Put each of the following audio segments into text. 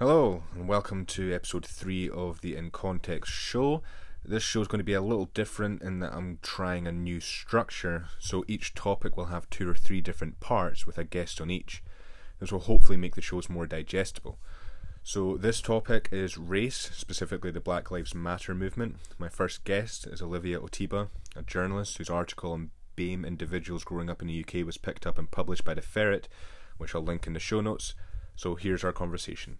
Hello, and welcome to episode three of the In Context show. This show is going to be a little different in that I'm trying a new structure, so each topic will have two or three different parts with a guest on each. This will hopefully make the shows more digestible. So, this topic is race, specifically the Black Lives Matter movement. My first guest is Olivia Otigbah, a journalist whose article on BAME individuals growing up in the UK was picked up and published by The Ferret, which I'll link in the show notes. So, here's our conversation.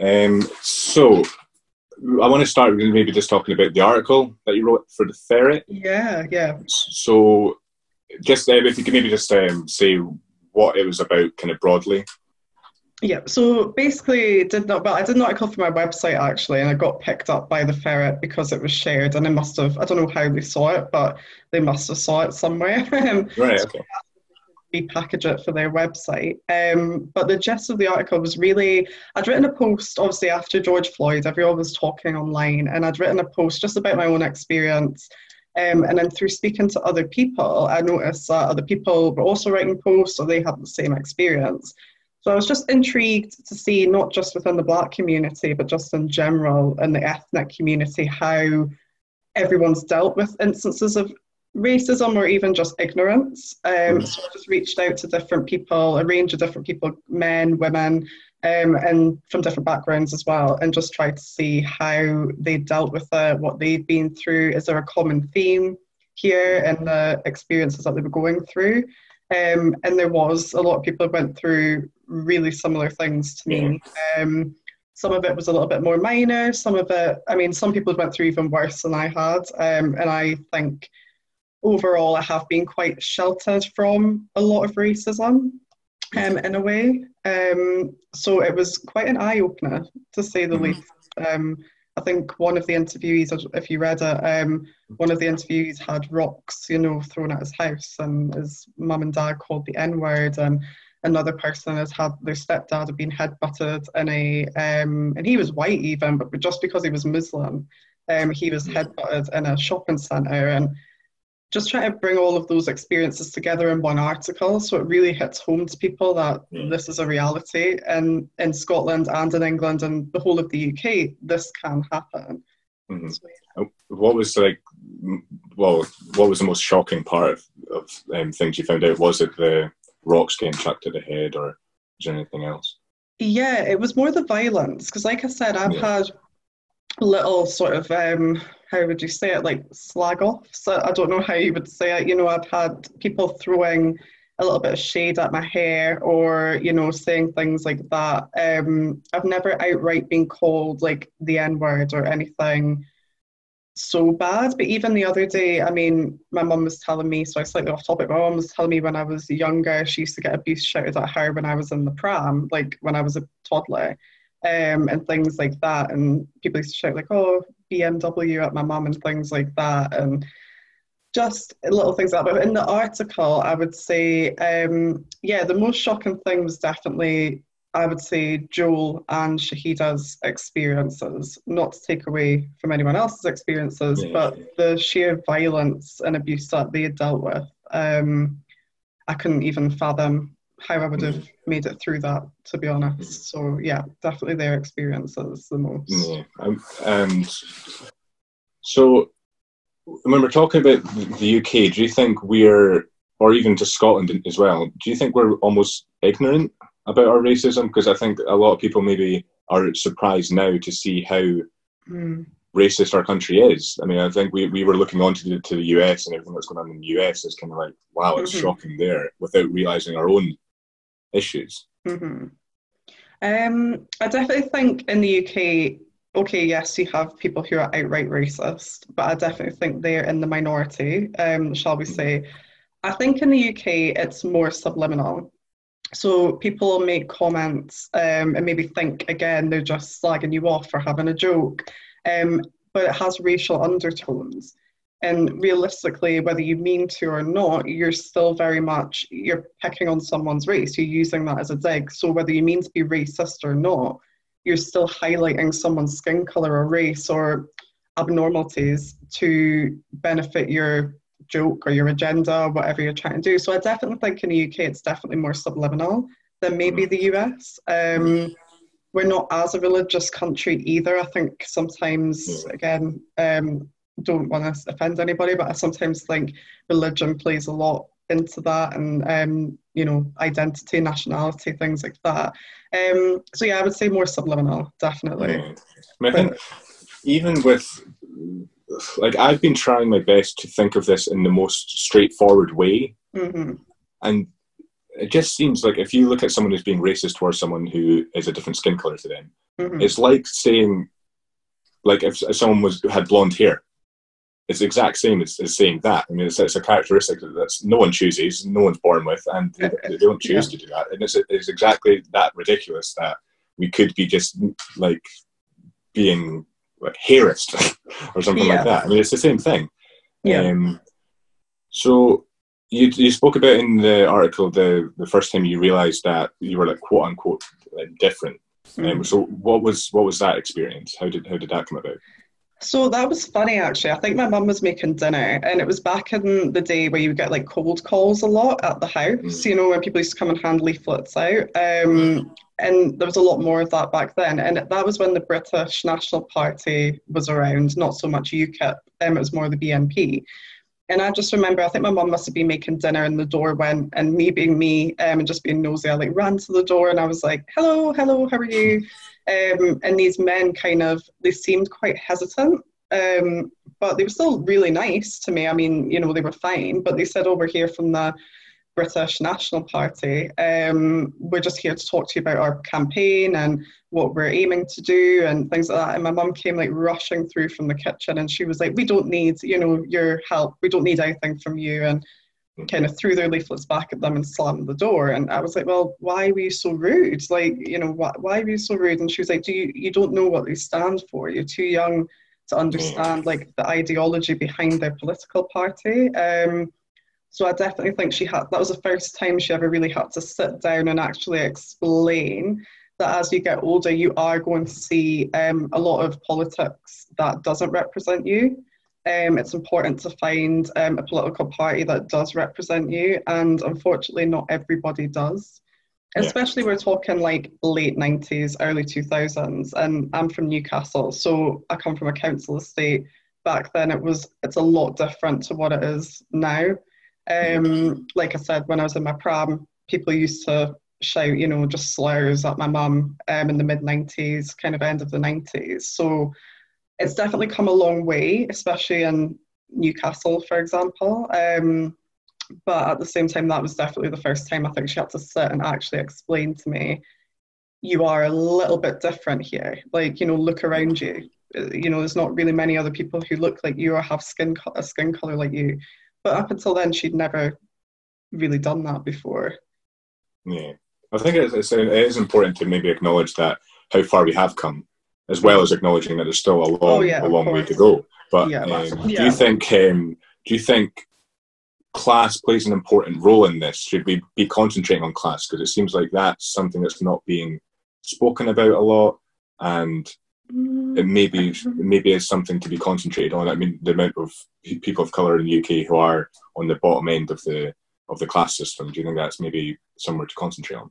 Um, so I want to start with maybe just talking about the article that you wrote for the ferret. Yeah, yeah. So just uh, if you could maybe just um, say what it was about, kind of broadly. Yeah, so basically, did not. Well, I did an article for my website actually, and I got picked up by the ferret because it was shared, and I must have. I don't know how they saw it, but they must have saw it somewhere. right. Okay repackage it for their website. Um, but the gist of the article was really I'd written a post, obviously, after George Floyd, everyone was talking online, and I'd written a post just about my own experience. Um, and then through speaking to other people, I noticed that other people were also writing posts, so they had the same experience. So I was just intrigued to see, not just within the black community, but just in general in the ethnic community, how everyone's dealt with instances of racism or even just ignorance. Um, mm. so I just reached out to different people, a range of different people, men, women, um, and from different backgrounds as well, and just tried to see how they dealt with it, what they'd been through. Is there a common theme here in the experiences that they were going through? Um, and there was a lot of people went through really similar things to me. Um, some of it was a little bit more minor. Some of it, I mean, some people went through even worse than I had. Um, and I think overall, I have been quite sheltered from a lot of racism um, in a way. Um, so it was quite an eye opener, to say the mm-hmm. least. Um, I think one of the interviewees, if you read it, um, one of the interviewees had rocks, you know, thrown at his house, and his mum and dad called the N word, and another person has had their stepdad had been headbutted in a, um, and he was white even, but just because he was Muslim, um, he was headbutted in a shopping centre, and just trying to bring all of those experiences together in one article so it really hits home to people that mm. this is a reality and in Scotland and in England and the whole of the UK this can happen. Mm-hmm. So, yeah. What was like well what was the most shocking part of, of um, things you found out? Was it the rocks getting chucked at the head or is there anything else? Yeah, it was more the violence because like I said I've yeah. had little sort of um, how would you say it like slag off? So i don't know how you would say it. You know i've had people throwing a little bit of shade at my hair or you know saying things like that. Um, i've never outright been called like the n word or anything so bad. But even the other day i mean my mum was telling me so i slightly off topic my mum was telling me when i was younger she used to get abuse shouted at her when i was in the pram like when i was a toddler um, and things like that. And people used to shout like, "Oh, BMW" at my mum and things like that, and just little things like that. But in the article, I would say, um, yeah, the most shocking thing was definitely, I would say, Joel and Shahida's experiences. Not to take away from anyone else's experiences, yeah. but the sheer violence and abuse that they had dealt with. Um, I couldn't even fathom how I would have made it through that, to be honest. So yeah, definitely their experiences the most. Yeah, um, and so when we're talking about the UK, do you think we're, or even to Scotland as well, do you think we're almost ignorant about our racism? Because I think a lot of people maybe are surprised now to see how. Mm racist our country is. I mean, I think we, we were looking on to the, to the US and everything that's going on in the US is kind of like, wow, it's mm-hmm. shocking there without realizing our own issues? Mm-hmm. Um, I definitely think in the UK, okay, yes, you have people who are outright racist, but I definitely think they're in the minority, um, shall we say. I think in the UK, it's more subliminal. So people make comments um, and maybe think, again, they're just slagging you off for having a joke, um, but it has racial undertones and realistically whether you mean to or not you're still very much you're picking on someone's race you're using that as a dig so whether you mean to be racist or not you're still highlighting someone's skin color or race or abnormalities to benefit your joke or your agenda or whatever you're trying to do so i definitely think in the uk it's definitely more subliminal than maybe the US. Um, we're not as a religious country either. I think sometimes, again, um, don't want to offend anybody, but I sometimes think religion plays a lot into that and um, you know identity nationality things like that. Um, so yeah i would say more subliminal definitely. I, mean, I think even with like i've been trying my best to think of this in the most straightforward way. Mm-hmm. and it just seems like if you look at someone who's being racist towards someone who is a different skin color to them Mm-hmm. it's like saying like if, if someone was had blonde hair it's the exact same as, as saying that. I mean, it's, it's a characteristic that no one chooses, no one's born with, and they, they don't choose yeah. to do that. And it's, it's exactly that ridiculous that we could be just like being like harassed or something yeah. like that. I mean, it's the same thing. Yeah. Um, so you you spoke about in the article the the first time you realised that you were like quote unquote like, different. Mm-hmm. Um, so what was what was that experience? How did how did that come about? So that was funny actually. I think my mum was making dinner and it was back in the day where you would get like cold calls a lot at the house, mm. you know, when people used to come and hand leaflets out. Um, and there was a lot more of that back then. And that was when the British National Party was around, not so much UKIP, um, it was more the BNP. And I just remember, I think my mum must have been making dinner and the door went, and me being me um, and just being nosy, I like ran to the door and I was like, hello, hello, how are you? Um, and these men kind of, they seemed quite hesitant, um, but they were still really nice to me. I mean, you know, they were fine, but they said, oh, we're here from the British National Party. Um, we're just here to talk to you about our campaign and what we're aiming to do and things like that. And my mum came like rushing through from the kitchen and she was like, we don't need, you know, your help. We don't need anything from you. And kind of threw their leaflets back at them and slammed the door. And I was like, well, why were you so rude? Like, you know, why, why were you so rude? And she was like, do you, you don't know what they stand for. You're too young to understand like the ideology behind their political party. Um, so I definitely think she had, that was the first time she ever really had to sit down and actually explain that as you get older, you are going to see um, a lot of politics that doesn't represent you um, it's important to find um, a political party that does represent you, and unfortunately, not everybody does. Yeah. Especially, we're talking like late 90s, early 2000s, and I'm from Newcastle, so I come from a council estate. Back then, it was it's a lot different to what it is now. Um, like I said, when I was in my pram, people used to shout, you know, just slurs at my mum um, in the mid 90s, kind of end of the 90s. So it's definitely come a long way, especially in Newcastle, for example. Um, but at the same time, that was definitely the first time I think she had to sit and actually explain to me, you are a little bit different here. Like, you know, look around you. You know, there's not really many other people who look like you or have skin co- a skin color like you. But up until then, she'd never really done that before. Yeah, I think it's, it's, it is important to maybe acknowledge that how far we have come as well as acknowledging that there's still a long, oh, yeah, a long way to go. But yeah, um, yeah. do you think um, do you think class plays an important role in this? Should we be concentrating on class because it seems like that's something that's not being spoken about a lot, and it maybe maybe is something to be concentrated on. I mean, the amount of people of color in the UK who are on the bottom end of the of the class system. Do you think that's maybe somewhere to concentrate on?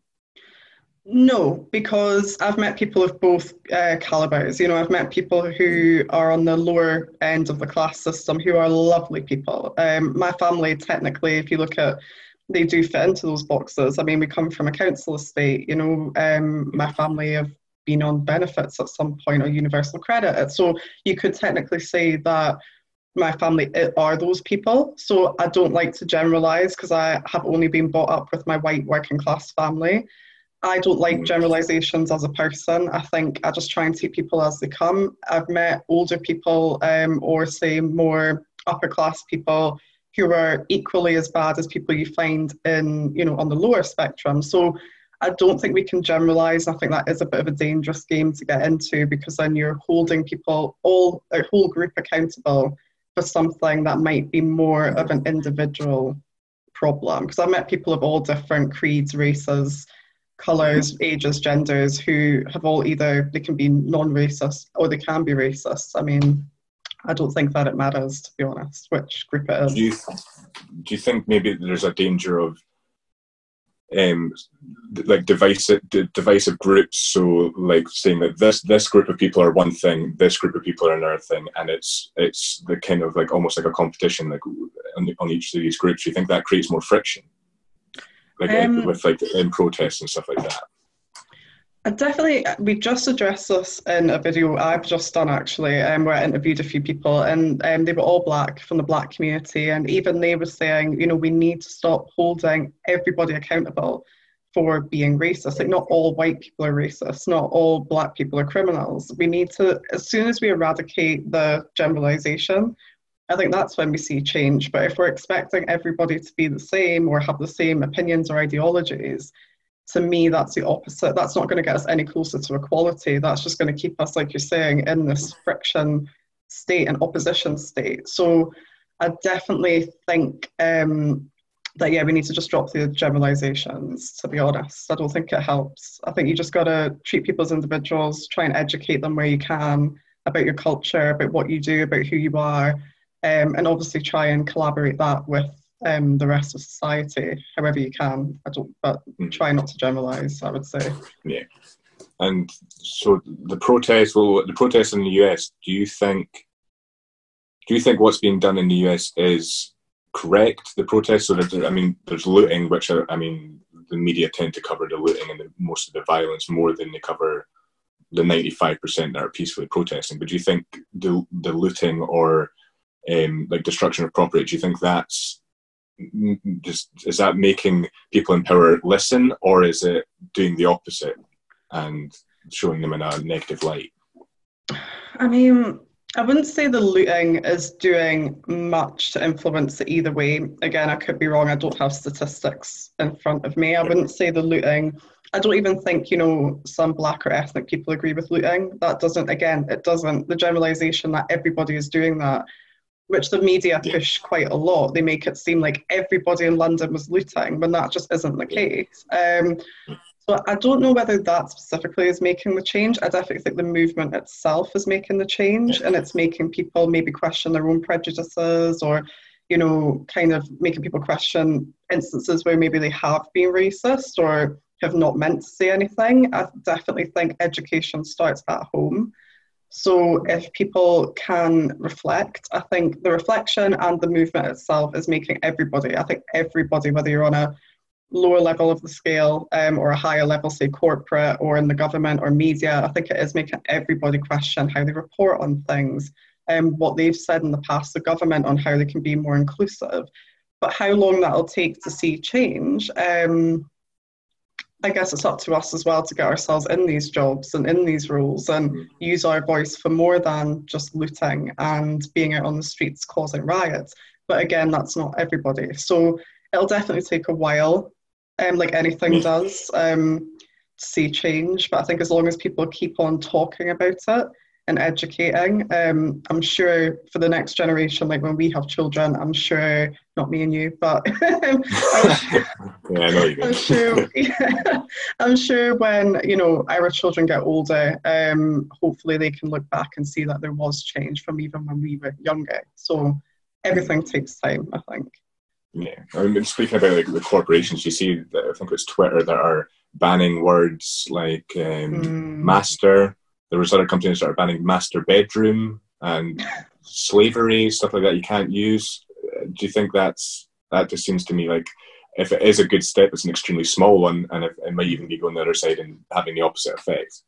No, because I've met people of both uh, calibers. You know, I've met people who are on the lower end of the class system who are lovely people. Um, my family, technically, if you look at, they do fit into those boxes. I mean, we come from a council estate. You know, um, my family have been on benefits at some point or universal credit. So you could technically say that my family are those people. So I don't like to generalize because I have only been brought up with my white working class family. I don't like generalizations as a person. I think I just try and see people as they come. I've met older people um, or, say, more upper class people who are equally as bad as people you find in, you know, on the lower spectrum. So I don't think we can generalize. I think that is a bit of a dangerous game to get into because then you're holding people, all a whole group accountable for something that might be more of an individual problem. Because I've met people of all different creeds, races, colours, ages, genders who have all either they can be non-racist or they can be racist. I mean, I don't think that it matters to be honest which group it is. Do you, do you think maybe there's a danger of um, like divisive divisive groups. So like saying that this this group of people are one thing, this group of people are another thing, and it's it's the kind of like almost like a competition like on, on each of these groups. Do you think that creates more friction, like um, with like in protests and stuff like that? I definitely, we've just addressed this in a video I've just done actually, um, where I interviewed a few people, and um, they were all black from the black community, and even they were saying, you know, we need to stop holding everybody accountable for being racist. Like, not all white people are racist, not all black people are criminals. We need to, as soon as we eradicate the generalization, I think that's when we see change. But if we're expecting everybody to be the same or have the same opinions or ideologies, to me, that's the opposite. That's not going to get us any closer to equality. That's just going to keep us, like you're saying, in this friction state and opposition state. So I definitely think um, that, yeah, we need to just drop the generalizations, to be honest. I don't think it helps. I think you just got to treat people as individuals, try and educate them where you can about your culture, about what you do, about who you are, um, and obviously try and collaborate that with um, the rest of society, however you can. I don't, but mm. try not to generalize. I would say. Yeah, and so the protests. Well, the protests in the US. Do you think? Do you think what's being done in the US is correct? The protests. So I mean, there's looting, which are, I mean, the media tend to cover the looting and the, most of the violence more than they cover the 95% that are peacefully protesting. But do you think the the looting or um, like destruction of property, do you think that's just is that making people in power listen, or is it doing the opposite and showing them in a negative light? I mean, I wouldn't say the looting is doing much to influence it either way. Again, I could be wrong. I don't have statistics in front of me. I wouldn't say the looting. I don't even think, you know, some black or ethnic people agree with looting. That doesn't, again, it doesn't, the generalization that everybody is doing that which the media push quite a lot. They make it seem like everybody in London was looting when that just isn't the case. Um, so I don't know whether that specifically is making the change. I definitely think the movement itself is making the change and it's making people maybe question their own prejudices or, you know, kind of making people question instances where maybe they have been racist or have not meant to say anything. I definitely think education starts at home. So if people can reflect, I think the reflection and the movement itself is making everybody, I think everybody, whether you're on a lower level of the scale um, or a higher level, say corporate or in the government or media, I think it is making everybody question how they report on things, and um, what they've said in the past, the government on how they can be more inclusive. But how long that'll take to see change, um, I guess it's up to us as well to get ourselves in these jobs and in these roles and mm-hmm. use our voice for more than just looting and being out on the streets causing riots. But again, that's not everybody. So it'll definitely take a while, um, like anything mm. does, um, to see change. But I think as long as people keep on talking about it, and educating. Um, I'm sure for the next generation, like when we have children, I'm sure not me and you, but I'm, sure, yeah, I'm sure. Yeah, I'm sure when you know our children get older, um, hopefully they can look back and see that there was change from even when we were younger. So everything takes time, I think. Yeah, I mean, speaking about like the corporations, you see that I think it's Twitter that are banning words like um, mm. master there was other companies that are banning master bedroom and slavery stuff like that. You can't use. Do you think that's that just seems to me like if it is a good step, it's an extremely small one, and it, it might even be going the other side and having the opposite effect.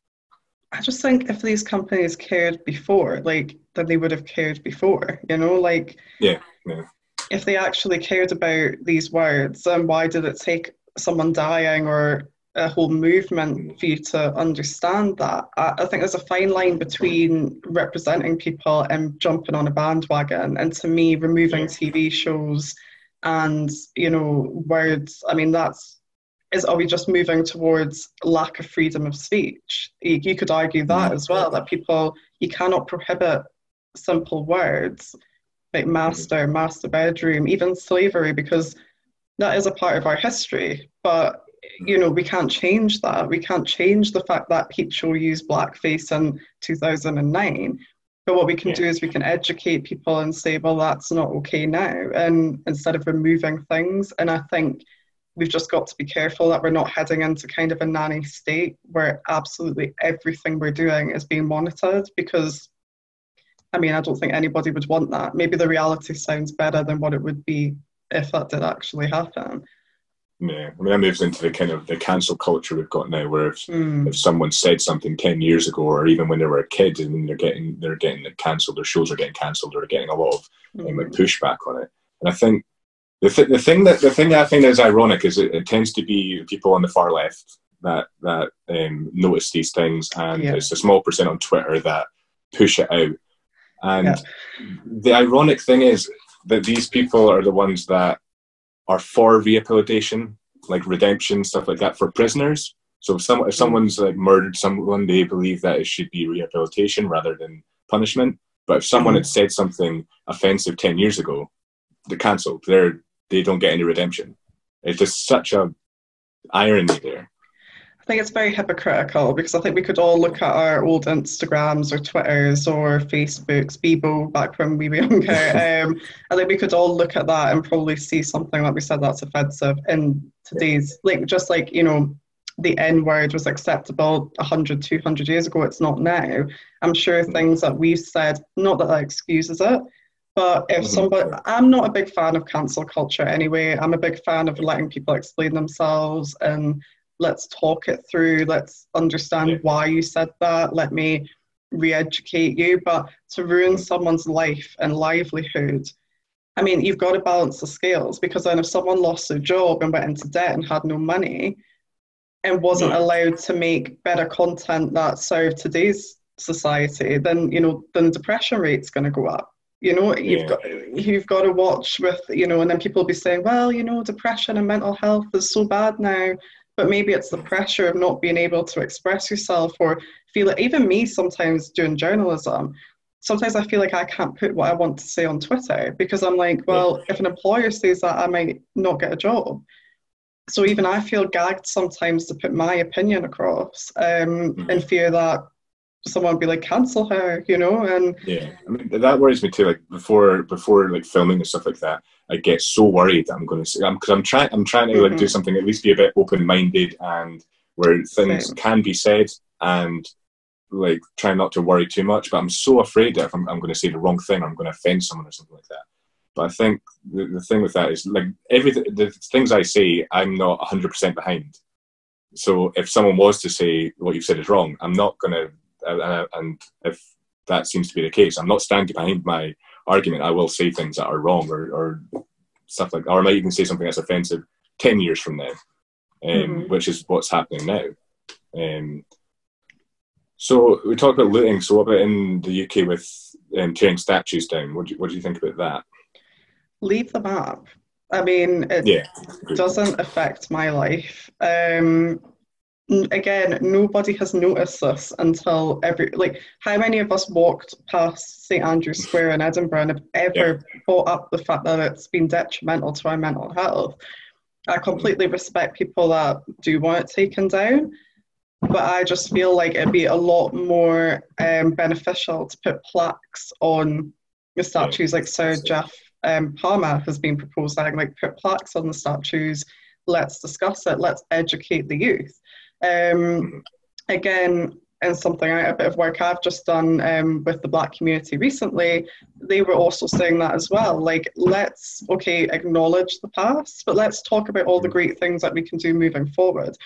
I just think if these companies cared before, like, then they would have cared before, you know, like, yeah, yeah. If they actually cared about these words, then why did it take someone dying or a whole movement for you to understand that. I, I, think there's a fine line between representing people and jumping on a bandwagon, and to me, removing TV shows and you know words. I mean, that's is are we just moving towards lack of freedom of speech? You, you could argue that mm. as well. That people you cannot prohibit simple words like mm. master, master bedroom, even slavery, because that is a part of our history. But you know, we can't change that. We can't change the fact that Peep Show used blackface in 2009. But what we can yeah. do is we can educate people and say, well, that's not okay now, and instead of removing things. And I think we've just got to be careful that we're not heading into kind of a nanny state where absolutely everything we're doing is being monitored because I mean, I don't think anybody would want that. Maybe the reality sounds better than what it would be if that did actually happen. Yeah, I mean, that moves into the kind of the cancel culture we've got now, where if, mm. if someone said something ten years ago, or even when they were a kid, and they're getting they're getting cancelled, their shows are getting cancelled, or getting a lot of mm. um, like pushback on it. And I think the th- the thing that the thing that I think is ironic is it, it tends to be people on the far left that that um, notice these things, and yeah. it's a small percent on Twitter that push it out. And yeah. the ironic thing is that these people are the ones that are for rehabilitation, like redemption, stuff like that for prisoners. So if, some, if someone's like murdered someone, they believe that it should be rehabilitation rather than punishment. But if someone had mm-hmm. said something offensive ten years ago, they're cancelled. They're they don't get any redemption. It's just such a irony there. I think it's very hypocritical because I think we could all look at our old Instagrams or Twitters or Facebooks, Bebo back when we were younger. um, I think we could all look at that and probably see something like we said that's offensive in today's, like just like, you know, the N word was acceptable 100, 200 years ago, it's not now. I'm sure things that we've said, not that that excuses it, but if mm-hmm. somebody, I'm not a big fan of cancel culture anyway. I'm a big fan of letting people explain themselves and let's talk it through. Let's understand why you said that. Let me re educate you. But to ruin someone's life and livelihood, I mean, you've got to balance the scales because then if someone lost their job and went into debt and had no money and wasn't allowed to make better content that served today's society, then, you know, then the depression rate's going to go up you know you've yeah. got you've got to watch with you know and then people will be saying well you know depression and mental health is so bad now but maybe it's the pressure of not being able to express yourself or feel it. Even me sometimes doing journalism sometimes i feel like i can't put what i want to say on twitter because i'm like well if an employer says that i might not get a job. So even i feel gagged sometimes to put my opinion across um, mm-hmm. in fear that someone be like cancel her you know and yeah i mean that worries me too like before before like filming and stuff like that i get so worried that i'm going to say because I'm, I'm trying i'm trying to mm-hmm. like do mm-hmm. something at least be a bit open-minded and where things Same. can be said and like try not to worry too much but i'm so afraid that if i'm, I'm going to say the wrong thing i'm going to offend someone or something like that but i think the, the thing with that is like everything the things i say i'm not 100% behind so if someone was to say what you've said is wrong i'm not going to uh, and if that seems to be the case, I'm not standing behind my argument. I will say things that are wrong or, or stuff like, that. or I might even say something that's offensive ten years from now, um, mm-hmm. which is what's happening now. Um, so we talk about looting. So what about in the UK with um, tearing statues down? What do you, what do you think about that? Leave them up. I mean, it yeah, doesn't affect my life. Um, again, nobody has noticed this until every like how many of us walked past St Andrew's Square in Edinburgh and have ever yeah. brought up the fact that it's been detrimental to our mental health. I completely respect people that do want it taken down, but I just feel like it'd be a lot more um, beneficial to put plaques on the statues, like Sir Geoff um, Palmer has been proposing, like put plaques on the statues. Let's discuss it. Let's educate the youth um, again, and something a bit of work I've just done um, with the black community recently, they were also saying that as well. Like, let's okay acknowledge the past, but let's talk about all the mm. great things that we can do moving forward.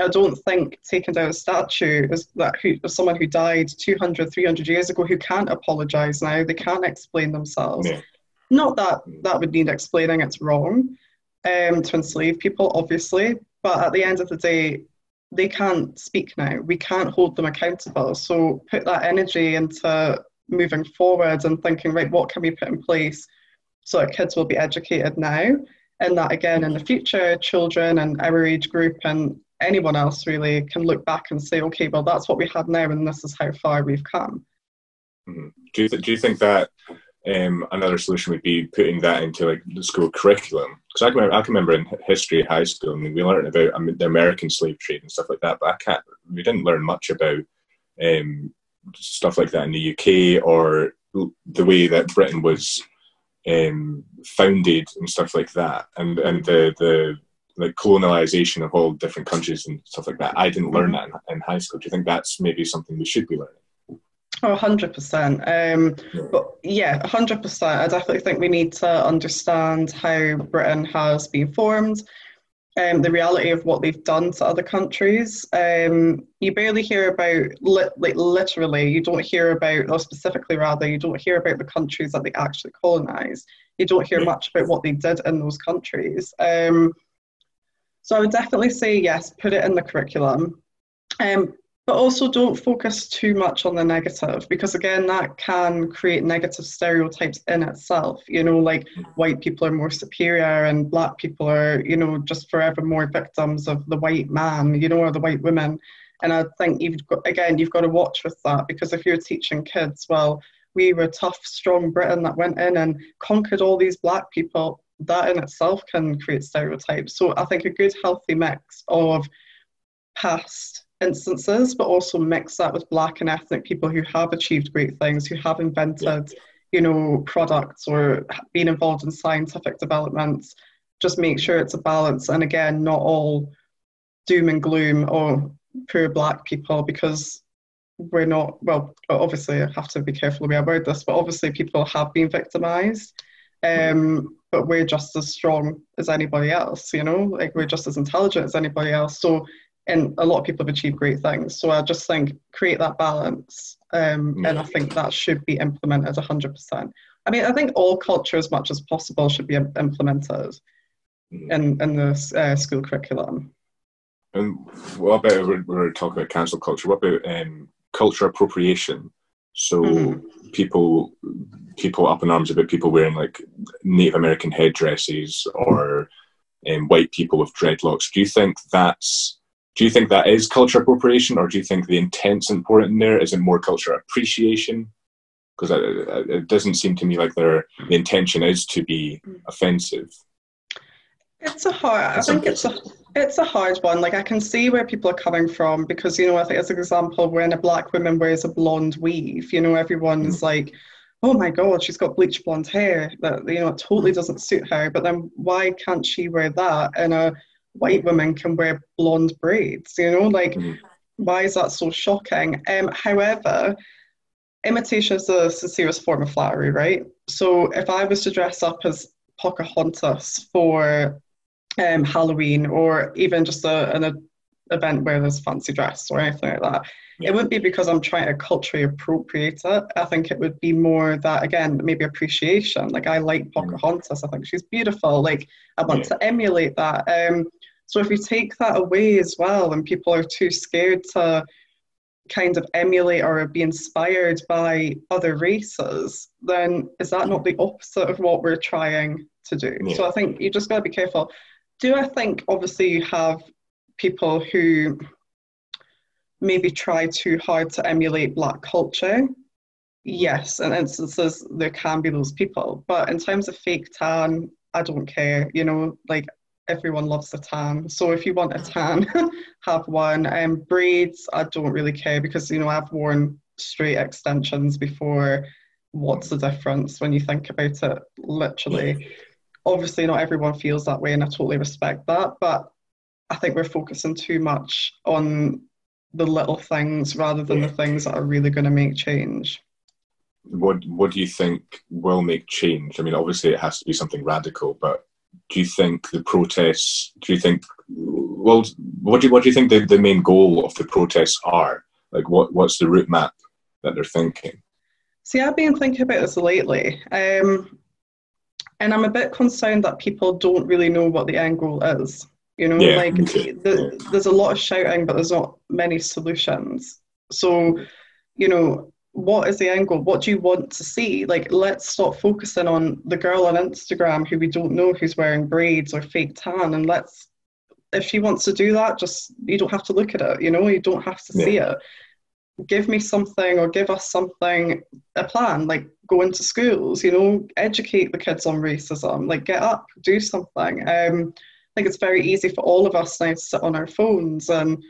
I don't think taking down a statue is that who, of someone who died 200, 300 years ago who can't apologise now, they can't explain themselves. Yeah. Not that that would need explaining, it's wrong um, to enslave people, obviously, but at the end of the day, they can't speak now. We can't hold them accountable. So put that energy into moving forward and thinking, right, what can we put in place so that kids will be educated now? And that again in the future, children and our age group and anyone else really can look back and say, okay, well, that's what we have now, and this is how far we've come. Mm-hmm. Do you, th- do you think that um, another solution would be putting that into like the school curriculum. Because I can, remember, I can remember in history high school, I mean, we learned about I mean, the American slave trade and stuff like that, but I can't. We didn't learn much about um, stuff like that in the UK or the way that Britain was um, founded and stuff like that, and and the the like colonialization of all different countries and stuff like that. I didn't learn that in, in high school. Do you think that's maybe something we should be learning? Oh, 100%. Um, Yeah. but yeah, 100%. I definitely think we need to understand how Britain has been formed, um, the reality of what they've done to other countries. Um, you barely hear about, li- like literally, you don't hear about, or specifically rather, you don't hear about the countries that they actually colonized. You don't hear much about what they did in those countries. Um, so I would definitely say yes, put it in the curriculum. Um, but also don't focus too much on the negative because again that can create negative stereotypes in itself you know like white people are more superior and black people are you know just forever more victims of the white man you know or the white women and i think you've got again you've got to watch with that because if you're teaching kids well we were tough strong britain that went in and conquered all these black people that in itself can create stereotypes. So i think a good healthy mix of past instances, but also mix that with black and ethnic people who have achieved great things, who have invented, you know, products or been involved in scientific developments. Just make sure it's a balance. And again, not all doom and gloom or poor black people because we're not, well, obviously I have to be careful the way I word this, but obviously people have been victimized. Um, but we're just as strong as anybody else, you know, like we're just as intelligent as anybody else. So and a lot of people have achieved great things. So I just think create that balance, um, and I think that should be implemented 100%. I mean, I think all culture, as much as possible, should be implemented Mhm. in in the uh, school curriculum. And what about we're, we're talking about cancel culture? What about um, culture appropriation? So Mhm. people people up in arms about people wearing like Native American headdresses or um, white people with dreadlocks. Do you think that's do you think that is culture appropriation, or do you think the intent's important in there? Is it more culture appreciation? Because it, doesn't seem to me like their the intention is to be mm. offensive. It's a hard. I think it's a it's a hard one. Like I can see where people are coming from because you know I think as an example, when a black woman wears a blonde weave, you know everyone's mm. like, oh my god, she's got bleach blonde hair that you know it totally mm. doesn't suit her. But then why can't she wear that? And a white women can wear blonde braids. You know, like Mhm. why is that so shocking? Um, however, imitation is the sincerest form of flattery, right? So if I was to dress up as Pocahontas for um, Halloween or even just a, an a, event where there's fancy dress or anything like that. Yeah. It wouldn't be because I'm trying to culturally appropriate it. I think it would be more that, again, maybe appreciation. Like, I like Pocahontas. I think she's beautiful. Like, I want Yeah. to emulate that. Um, so, if we take that away as well, and people are too scared to kind of emulate or be inspired by other races, then is that not the opposite of what we're trying to do? Yeah. So I think you just got to be careful. Do I think obviously you have people who maybe try too hard to emulate black culture? Yes, in instances there can be those people, but in terms of fake tan, I don't care. You know, like everyone loves a tan. So if you want a tan, have one. Um, braids, I don't really care because you know I've worn straight extensions before. What's the difference when you think about it? Literally, obviously not everyone feels that way, and I totally respect that. But I think we're focusing too much on the little things rather than the things that are really going to make change. what what do you think will make change? I mean, obviously it has to be something radical, but do you think the protests? Do you think well, what do you, what do you think the, the main goal of the protests are? Like, what what's the route map that they're thinking? See, I've been thinking about this lately, um, and I'm a bit concerned that people don't really know what the end goal is. You know, Yeah, like too. the, there's a lot of shouting, but there's not many solutions. So, you know, what is the angle? What do you want to see? Like, let's stop focusing on the girl on Instagram who we don't know who's wearing braids or fake tan, and let's. If she wants to do that, just you don't have to look at it. You know, you don't have to see it give me something or give us something a plan like go into schools you know educate the kids on racism like get up do something um, i think it's very easy for all of us now to sit on our phones and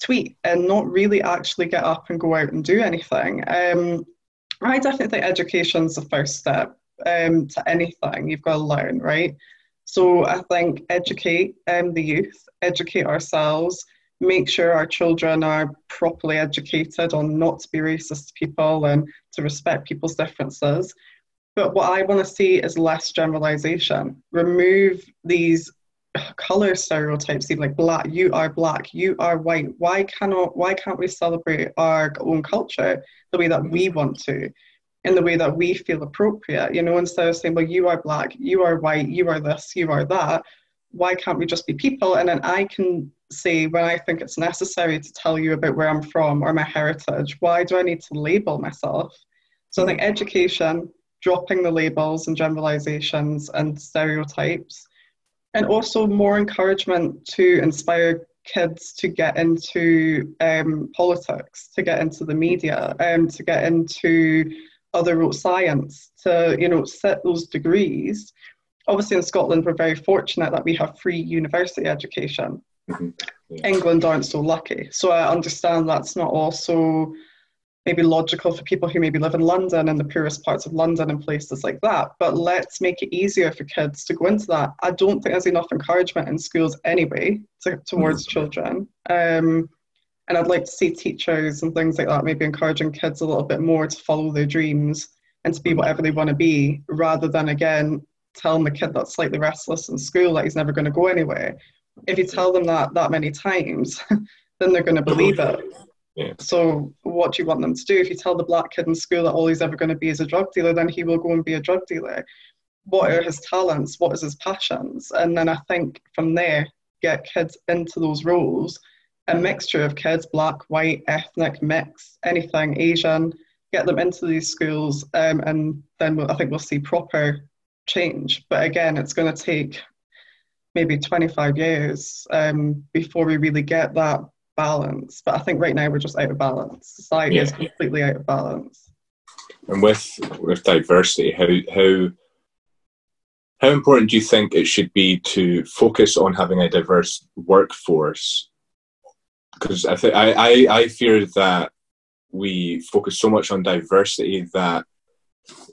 tweet and not really actually get up and go out and do anything um, i definitely think education's the first step um, to anything you've got to learn right So I think educate um, the youth, educate ourselves, make sure our children are properly educated on not to be racist to people and to respect people's differences. But what I want to see is less generalization. Remove these color stereotypes, even like black, you are black, you are white. Why cannot why can't we celebrate our own culture the way that we mm-hmm. want to? in the way that we feel appropriate, you know, instead of saying, well, you are black, you are white, you are this, you are that, why can't we just be people? And then I can say when I think it's necessary to tell you about where I'm from or my heritage, why do I need to label myself? So I think mm-hmm. education, dropping the labels and generalizations and stereotypes, and also more encouragement to inspire kids to get into um, politics, to get into the media, um, to get into other science to you know set those degrees obviously in scotland we're very fortunate that we have free university education mm-hmm. yeah. england aren't so lucky so i understand that's not also maybe logical for people who maybe live in london and the poorest parts of london and places like that but let's make it easier for kids to go into that i don't think there's enough encouragement in schools anyway to, towards mm-hmm. children um, and I'd like to see teachers and things like that maybe encouraging kids a little bit more to follow their dreams and to be whatever they want to be, rather than again telling the kid that's slightly restless in school that he's never going to go anywhere. If you tell them that that many times, then they're going to believe it. Yeah. So, what do you want them to do? If you tell the black kid in school that all he's ever going to be is a drug dealer, then he will go and be a drug dealer. What are his talents? What is his passions? And then I think from there, get kids into those roles a mixture of kids, black, white, ethnic, mix, anything, Asian, get them into these schools, um, and then we'll, I think we'll see proper change. But again, it's going to take maybe 25 years um, before we really get that balance. But I think right now we're just out of balance. Society yeah. is completely out of balance. And with with diversity, how how how important do you think it should be to focus on having a diverse workforce because I, th- I, I I fear that we focus so much on diversity that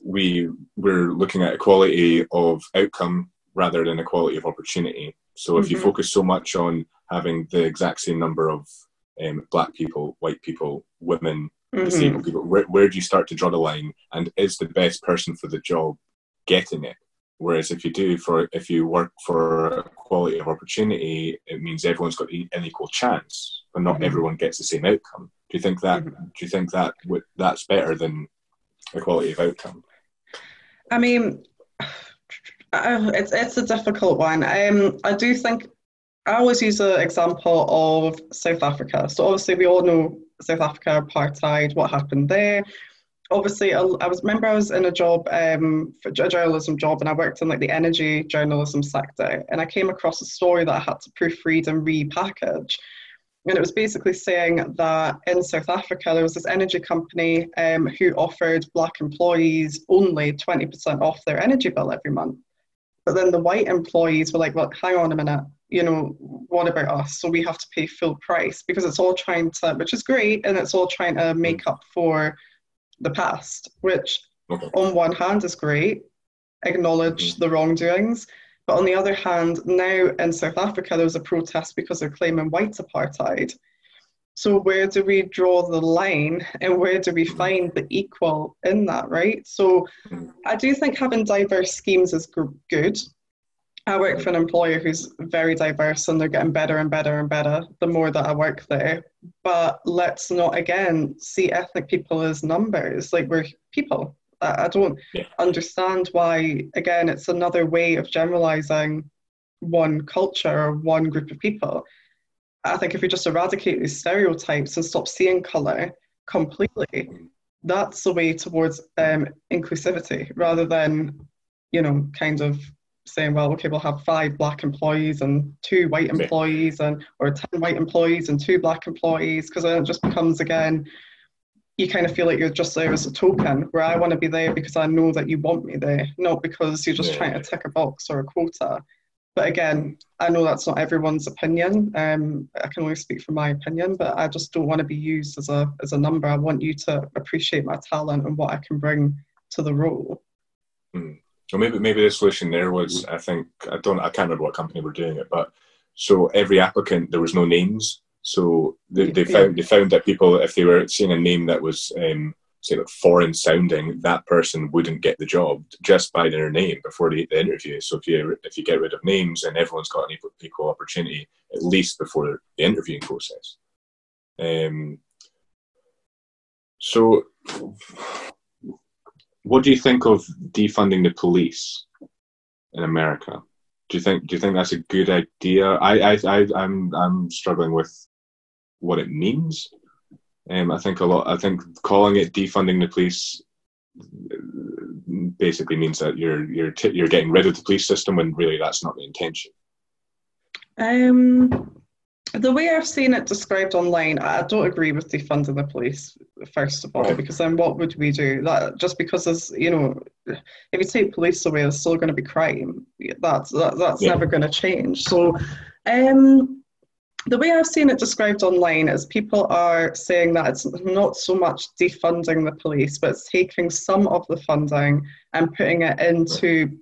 we we're looking at equality of outcome rather than equality of opportunity. So if mm-hmm. you focus so much on having the exact same number of um, black people, white people, women, mm-hmm. disabled people, where, where do you start to draw the line? And is the best person for the job getting it? Whereas if you do for if you work for equality of opportunity, it means everyone's got an equal chance, but not mm-hmm. everyone gets the same outcome. Do you think that? Mm-hmm. Do you think that that's better than equality of outcome? I mean, it's it's a difficult one. Um, I do think I always use an example of South Africa. So obviously we all know South Africa apartheid, what happened there obviously I, I, was remember I was in a job um, for a journalism job and I worked in like the energy journalism sector and I came across a story that I had to proofread and repackage and it was basically saying that in South Africa there was this energy company um, who offered black employees only 20% off their energy bill every month but then the white employees were like well hang on a minute you know what about us so we have to pay full price because it's all trying to which is great and it's all trying to make up for the past, which okay. on one hand is great, acknowledge mm-hmm. the wrongdoings. But on the other hand, now in South Africa, there was a protest because they're claiming white apartheid. So where do we draw the line and where do we mm-hmm. find the equal in that, right? So mm-hmm. I do think having diverse schemes is good. I work for an employer who's very diverse and they're getting better and better and better the more that I work there. But let's not again see ethnic people as numbers. Like we're people. I don't yeah. understand why, again, it's another way of generalizing one culture or one group of people. I think if we just eradicate these stereotypes and stop seeing colour completely, that's the way towards um, inclusivity rather than, you know, kind of saying, well, okay, we'll have five black employees and two white employees, and or ten white employees and two black employees, because then it just becomes again, you kind of feel like you're just there as a token. Where I want to be there because I know that you want me there, not because you're just yeah. trying to tick a box or a quota. But again, I know that's not everyone's opinion. Um, I can only speak from my opinion, but I just don't want to be used as a as a number. I want you to appreciate my talent and what I can bring to the role. Mm. So maybe maybe the solution there was I think I don't I can't remember what company were doing it, but so every applicant there was no names. So they, they found they found that people if they were seeing a name that was um, say like foreign sounding, that person wouldn't get the job just by their name before the, the interview. So if you if you get rid of names, and everyone's got an equal, equal opportunity at least before the interviewing process. Um, so, what do you think of defunding the police in America? Do you think do you think that's a good idea? I I, I I'm I'm struggling with what it means. Um, I think a lot. I think calling it defunding the police basically means that you're you're t- you're getting rid of the police system when really that's not the intention. Um, the way I've seen it described online, I don't agree with defunding the police. First of all, right. because then what would we do? That just because there's you know, if you take police away, there's still going to be crime. That's that, that's yeah. never going to change. So, um, the way I've seen it described online is people are saying that it's not so much defunding the police, but it's taking some of the funding and putting it into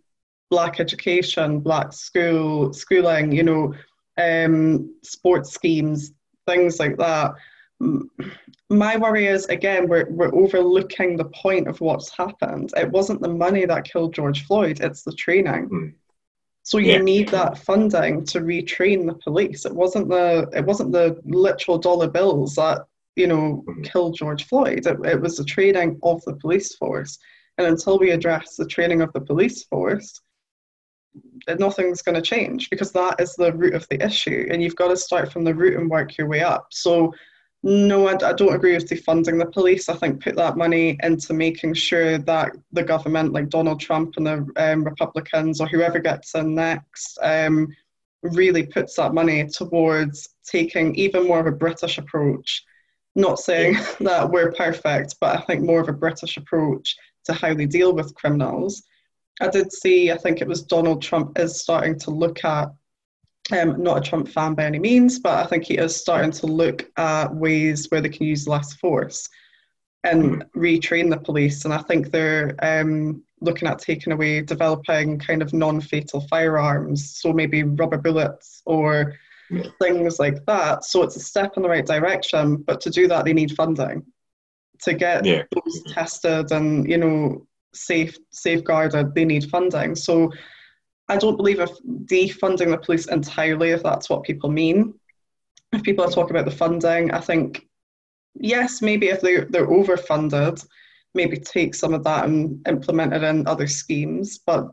black education, black school, schooling, you know, um, sports schemes, things like that. My worry is again we're we're overlooking the point of what's happened. It wasn't the money that killed George Floyd; it's the training. Mm. So you yeah. need that funding to retrain the police. It wasn't the it wasn't the literal dollar bills that you know mm-hmm. killed George Floyd. It, it was the training of the police force. And until we address the training of the police force, nothing's going to change because that is the root of the issue. And you've got to start from the root and work your way up. So no, I, I, don't agree with defunding the police. I think put that money into making sure that the government, like Donald Trump and the um, Republicans or whoever gets in next, um, really puts that money towards taking even more of a British approach. Not saying that we're perfect, but I think more of a British approach to how they deal with criminals. I did see, I think it was Donald Trump is starting to look at um, not a Trump fan by any means, but I think he is starting to look at ways where they can use less force and hmm. retrain the police. And I think they're um, looking at taking away, developing kind of non fatal firearms, so maybe rubber bullets or things like that. So it's a step in the right direction, but to do that, they need funding to get yeah. those tested and, you know, safe safeguarded. They need funding. So I don't believe in defunding the police entirely, if that's what people mean. If people are talking about the funding, I think, yes, maybe if they're, they're overfunded, maybe take some of that and implement it in other schemes. But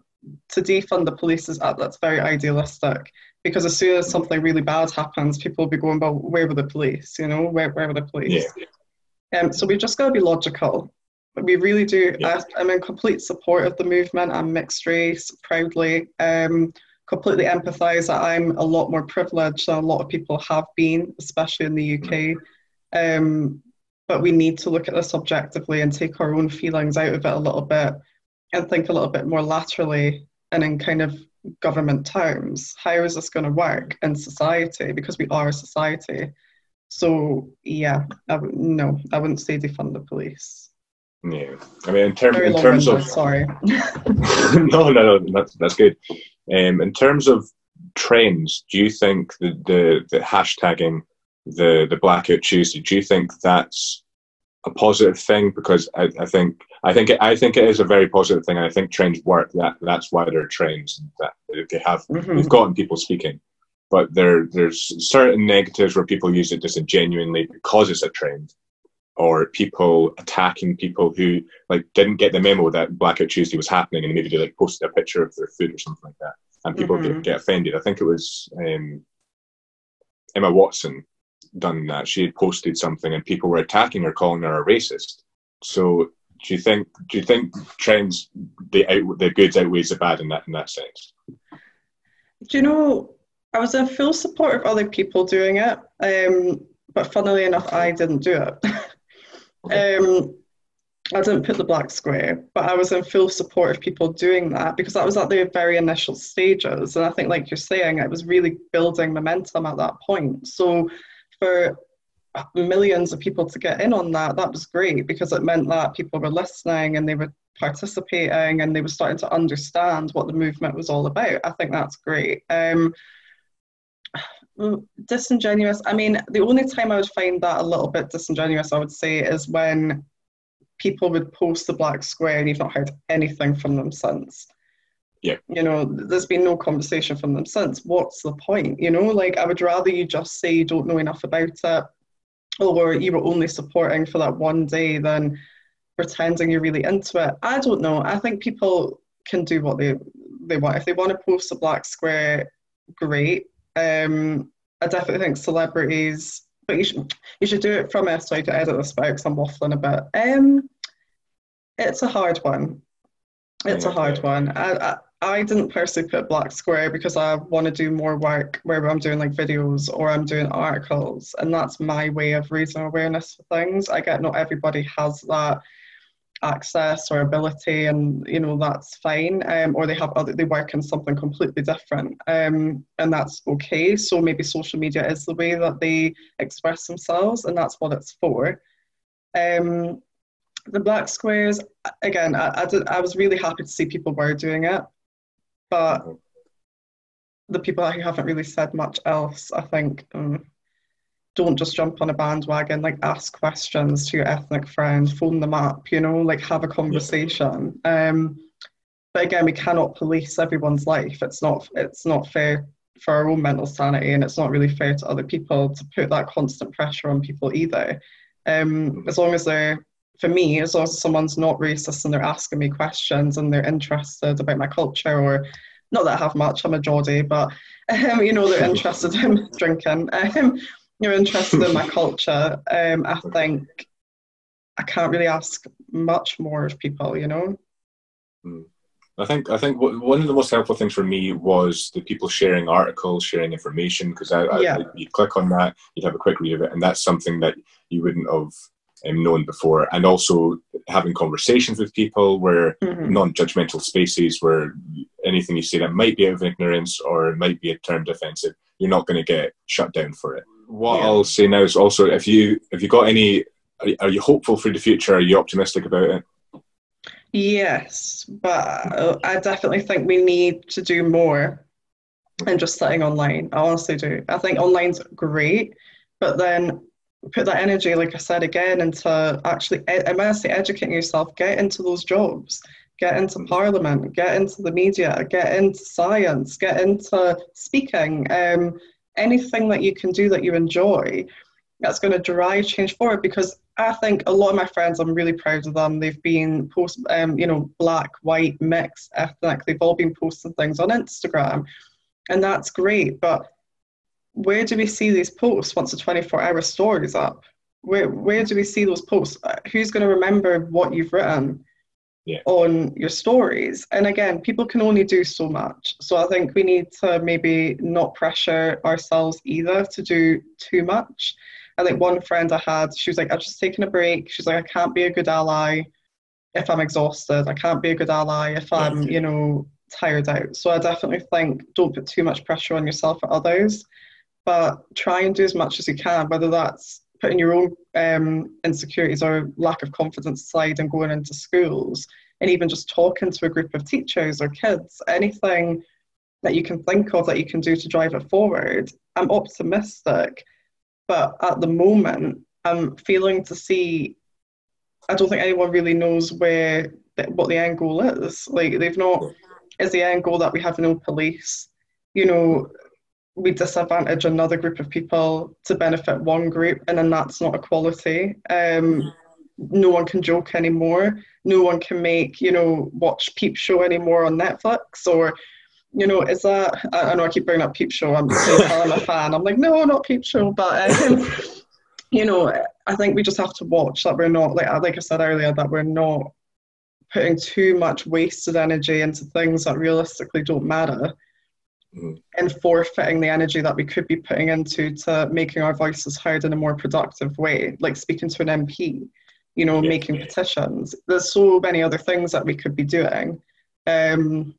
to defund the police is that's very idealistic because as soon as something really bad happens, people will be going, well, where were the police? You know, where, where were the police? Yeah. Um, so we've just got to be logical we really do. Yeah. I, am in complete support of the movement. I'm mixed race, proudly. Um, completely empathise that I'm a lot more privileged than a lot of people have been, especially in the UK. Um, but we need to look at this objectively and take our own feelings out of it a little bit and think a little bit more laterally and in kind of government terms. How is this going to work in society? Because we are a society. So yeah, I w- no, I wouldn't say defund the police. Yeah, I mean, in, term, in terms of sorry, no, no, no, that's that's good. Um, in terms of trends, do you think the the, the hashtagging the the blackout Tuesday? Do you think that's a positive thing? Because I, I think I think it, I think it is a very positive thing, and I think trends work. That that's why there are trends. That they have mm-hmm. they've gotten people speaking, but there there's certain negatives where people use it disingenuinely because it's a trend or people attacking people who like didn't get the memo that Blackout Tuesday was happening and maybe they like posted a picture of their food or something like that, and people mm-hmm. get, get offended. I think it was um, Emma Watson done that. She had posted something and people were attacking her, calling her a racist. So do you think do you think trends the out, the goods outweighs the bad in that in that sense? Do you know? I was in full support of other people doing it, um, but funnily enough, I didn't do it. Um, I didn't put the black square, but I was in full support of people doing that because that was at the very initial stages. And I think, like you're saying, it was really building momentum at that point. So for millions of people to get in on that, that was great because it meant that people were listening and they were participating and they were starting to understand what the movement was all about. I think that's great. Um, Mm, disingenuous. I mean, the only time I would find that a little bit disingenuous, I would say, is when people would post the black square and you've not heard anything from them since. Yeah. You know, there's been no conversation from them since. What's the point? You know, like I would rather you just say you don't know enough about it or you were only supporting for that one day than pretending you're really into it. I don't know. I think people can do what they they want. If they want to post a black square, great. Um, I definitely think celebrities, but you should you should do it from a sorry to edit this out because I'm waffling a bit. Um, it's a hard one. It's a hard one. I, I I didn't personally put Black Square because I want to do more work where I'm doing like videos or I'm doing articles, and that's my way of raising awareness for things. I get not everybody has that access or ability and you know that's fine um, or they have other they work in something completely different um, and that's okay. So maybe social media is the way that they express themselves and that's what it's for. Um, the black squares again I, I, did, I was really happy to see people were doing it but the people who haven't really said much else i think um, don't just jump on a bandwagon like ask questions to your ethnic friends phone them up you know like have a conversation. Yeah. um but again we cannot police everyone's life. It's not it's not fair for our own mental sanity and it's not really fair to other people to put that constant pressure on people either. Um as long as they're for me as long as someone's not racist and they're asking me questions and they're interested about my culture or not that I have much I'm a Geordie but um, you know they're interested in drinking um, you're interested in my culture, um, I think I can't really ask much more of people, you know. Hmm. I think I think one of the most helpful things for me was the people sharing articles, sharing information, because I, yeah. I, you click on that, you'd have a quick read of it, and that's something that you wouldn't have um, known before. And also having conversations with people where mm-hmm. non-judgmental spaces where anything you say that might be out of ignorance or might be a term offensive, you're not going to get shut down for it what yeah. I'll say now is also if you if you got any are you hopeful for the future? Are you optimistic about it? Yes, but I definitely think we need to do more than just sitting online. I honestly do. I think online's great, but then put that energy, like I said again, into actually immensely educating yourself. Get into those jobs. Get into parliament. Get into the media. Get into science. Get into speaking. Um, anything that you can do that you enjoy that's going to drive change forward because I think a lot of my friends, I'm really proud of them. They've been post, um, you know, black, white, mixed, ethnic. They've all been posting things on Instagram, and that's great. But where do we see these posts once the 24-hour story is up? Where where do we see those posts? Who's going to remember what you've written? Yeah. on your stories. And again, people can only do so much. So I think we need to maybe not pressure ourselves either to do too much. I think one friend I had, she was like, I've just taken a break. She's like, I can't be a good ally if I'm exhausted. I can't be a good ally if I'm, you know, tired out. So I definitely think don't put too much pressure on yourself or others, but try and do as much as you can, whether that's putting your own um, insecurities or lack of confidence aside and going into schools and even just talking to a group of teachers or kids, anything that you can think of that you can do to drive it forward. I'm optimistic, but at the moment, I'm feeling to see. I don't think anyone really knows where what the end goal is. Like they've not. Is the end goal that we have no police? You know, we disadvantage another group of people to benefit one group, and then that's not equality. Um, no one can joke anymore. No one can make, you know, watch Peep Show anymore on Netflix or, you know, is that, I, I know I keep bringing up Peep Show, I'm, I'm a fan. I'm like, no, not Peep Show, but, um, you know, I think we just have to watch that we're not, like, like I said earlier, that we're not putting too much wasted energy into things that realistically don't matter mm. and forfeiting the energy that we could be putting into to making our voices heard in a more productive way, like speaking to an MP, you know, yeah, making petitions. There's so many other things that we could be doing. Um,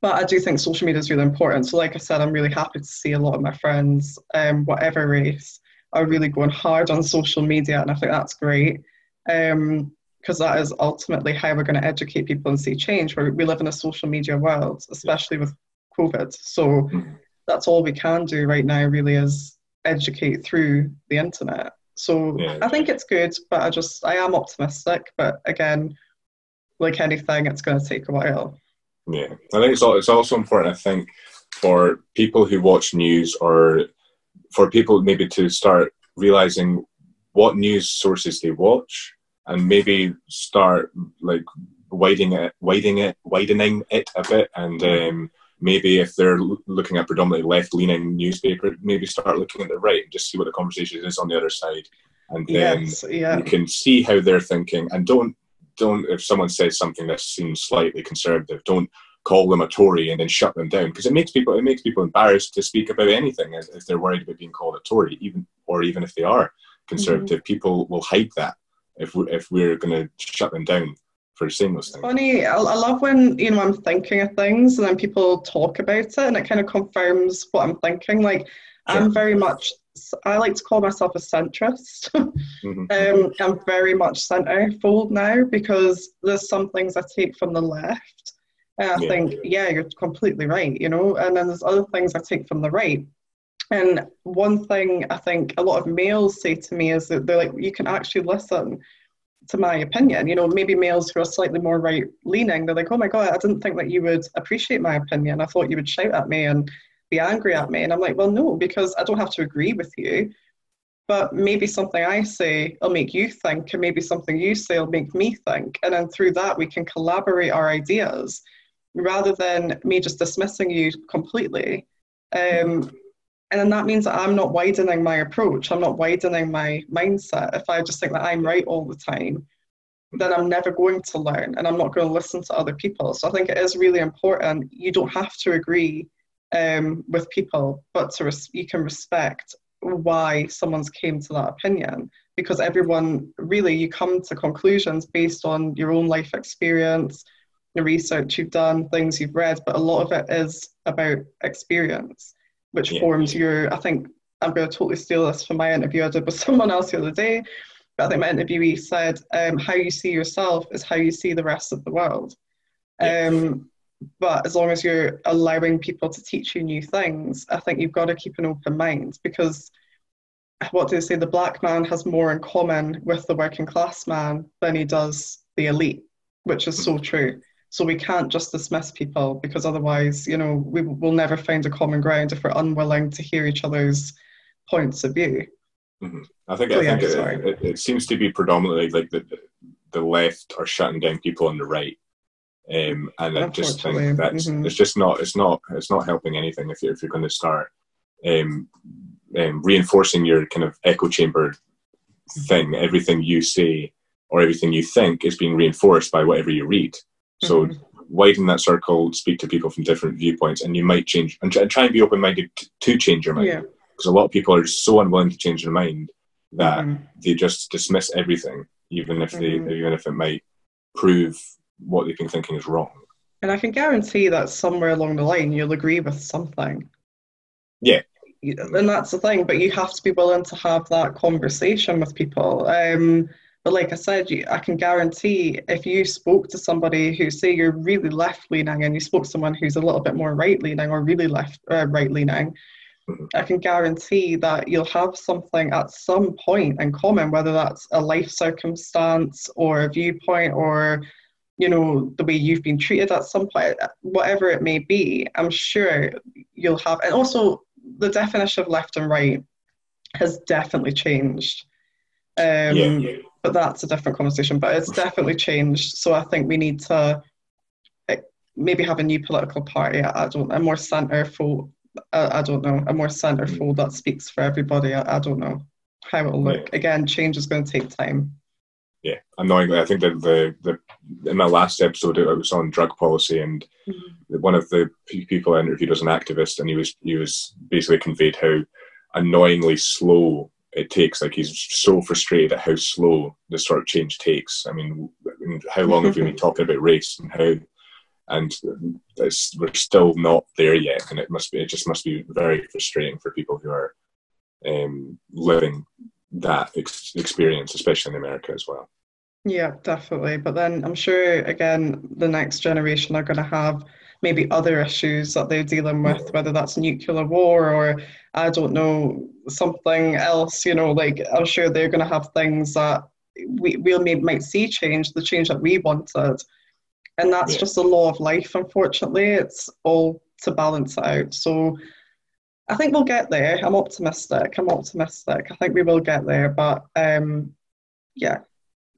but I do think social media is really important. So, like I said, I'm really happy to see a lot of my friends, um, whatever race, are really going hard on social media, and I think that's great. Um, because that is ultimately how we're going to educate people and see change. Where we live in a social media world, especially with COVID. So mm-hmm. that's all we can do right now, really, is educate through the internet. So yeah. I think it's good, but I just I am optimistic. But again, like anything, it's going to take a while. Yeah, I think it's it's also important. I think for people who watch news or for people maybe to start realizing what news sources they watch and maybe start like widening it, widening it, widening it a bit, and um, maybe if they're looking at predominantly left-leaning newspaper, maybe start looking at the right and just see what the conversation is on the other side, and then yes, yeah. you can see how they're thinking. And don't don't if someone says something that seems slightly conservative, don't call them a Tory and then shut them down because it makes people it makes people embarrassed to speak about anything if they're worried about being called a Tory, even or even if they are conservative. Mm-hmm. People will hide that if we're, if we're going to shut them down for things. Funny, I, I love when you know I'm thinking of things and then people talk about it and it kind of confirms what I'm thinking. Like sure. I'm very much I like to call myself a centrist. mm-hmm. um, I'm very much centerfold now because there's some things I take from the left. And I yeah. think, yeah, you're completely right, you know, and then there's other things I take from the right. And one thing I think a lot of males say to me is that they're like, you can actually listen to my opinion. You know, maybe males who are slightly more right leaning, they're like, oh my God, I didn't think that you would appreciate my opinion. I thought you would shout at me and be angry at me. And I'm like, well, no, because I don't have to agree with you. But maybe something I say will make you think, and maybe something you say will make me think. And then through that, we can collaborate our ideas rather than me just dismissing you completely. Um, and then that means that I'm not widening my approach. I'm not widening my mindset. If I just think that I'm right all the time, then I'm never going to learn and I'm not going to listen to other people. So I think it is really important. You don't have to agree um, with people, but to res- you can respect why someone's came to that opinion because everyone really you come to conclusions based on your own life experience the research you've done things you've read but a lot of it is about experience which yeah. forms your. I think I'm going to totally steal this from my interview I did with someone else the other day. But I think my interviewee said, um, "How you see yourself is how you see the rest of the world." Yeah. Um, but as long as you're allowing people to teach you new things, I think you've got to keep an open mind because what do they say? The black man has more in common with the working class man than he does the elite, which is so true. So we can't just dismiss people because otherwise, you know, we will never find a common ground if we're unwilling to hear each other's points of view. Mm-hmm. I think I think it, it, it, seems to be predominantly like the the left are shutting down people on the right, um, and I just think that's mm-hmm. it's just not it's not it's not helping anything if you're if you're going to start um, um, reinforcing your kind of echo chamber thing. Everything you say or everything you think is being reinforced by whatever you read. So mm-hmm. widen that circle, speak to people from different viewpoints, and you might change and try and be open minded to change your mind. Yeah. Because a lot of people are so unwilling to change their mind that mm-hmm. they just dismiss everything, even if they mm-hmm. even if it might prove what they've been thinking is wrong. And I can guarantee that somewhere along the line you'll agree with something. Yeah. And that's the thing, but you have to be willing to have that conversation with people. Um, but like I said, you, I can guarantee if you spoke to somebody who say you're really left leaning and you spoke to someone who's a little bit more right leaning or really left uh, right leaning, mm-hmm. I can guarantee that you'll have something at some point in common, whether that's a life circumstance or a viewpoint or you know the way you've been treated at some point, whatever it may be. I'm sure you'll have, and also the definition of left and right has definitely changed. Um, yeah but that's a different conversation. But it's definitely changed. So I think we need to like, maybe have a new political party. I, I don't, a more centerful. I, I don't know, a more centerful that speaks for everybody. I, I don't know how it'll look. Again, change is going to take time. Yeah, annoyingly, I think that the, the in my last episode it was on drug policy, and mm-hmm. one of the people I interviewed was an activist, and he was he was basically conveyed how annoyingly slow it takes. Like he's so frustrated at how slow this sort of change takes. I mean, how long have we been talking about race and how, and we're still not there yet. And it must be, it just must be very frustrating for people who are um, living that ex- experience, especially in America as well. Yeah, definitely. But then I'm sure, again, the next generation are going to have maybe other issues that they're dealing with, whether that's nuclear war or I don't know, something else, you know, like I'm sure they're going to have things that we, we'll maybe might see change, the change that we wanted. And that's yeah. just the law of life, unfortunately. It's all to balance out. So I think we'll get there. I'm optimistic. I'm optimistic. I think we will get there. But um, yeah,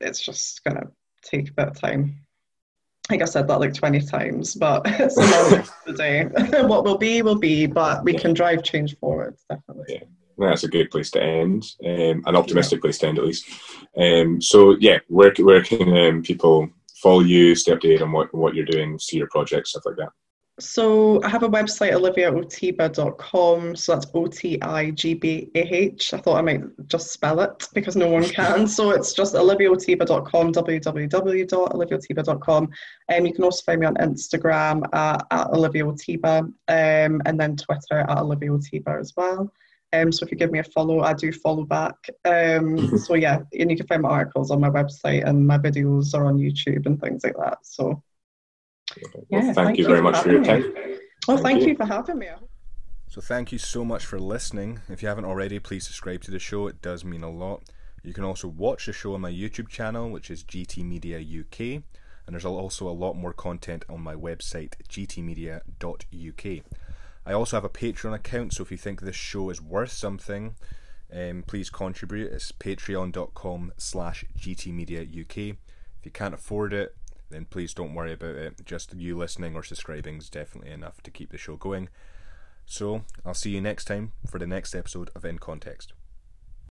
it's just going to take a bit of time. I think I said that like 20 times, but it's another the day. what will be, will be, but we can drive change forward, definitely. Yeah. That's a good place to end, um, an optimistic yeah. place to end at least. Um, so yeah, where where can um, people follow you, stay updated on what what you're doing, see your projects, stuff like that? So I have a website, oliviaotigbah.com. So that's O T I G B A H. I thought I might just spell it because no one can. so it's just oliviaotigbah.com, www.oliviaotigbah.com. Um, you can also find me on Instagram at, at oliviaotigbah um, and then Twitter at oliviaotigbah as well. Um, so if you give me a follow, I do follow back. Um, so yeah, and you can find my articles on my website and my videos are on YouTube and things like that. So well, yeah, thank, thank you, you very much for your time. Well, thank, thank you. you for having me. So thank you so much for listening. If you haven't already, please subscribe to the show. It does mean a lot. You can also watch the show on my YouTube channel, which is GT Media UK, and there's also a lot more content on my website, gtmedia.uk. I also have a Patreon account, so if you think this show is worth something, um, please contribute. It's patreon.com slash gtmediauk. If you can't afford it, then please don't worry about it. Just you listening or subscribing is definitely enough to keep the show going. So I'll see you next time for the next episode of In Context.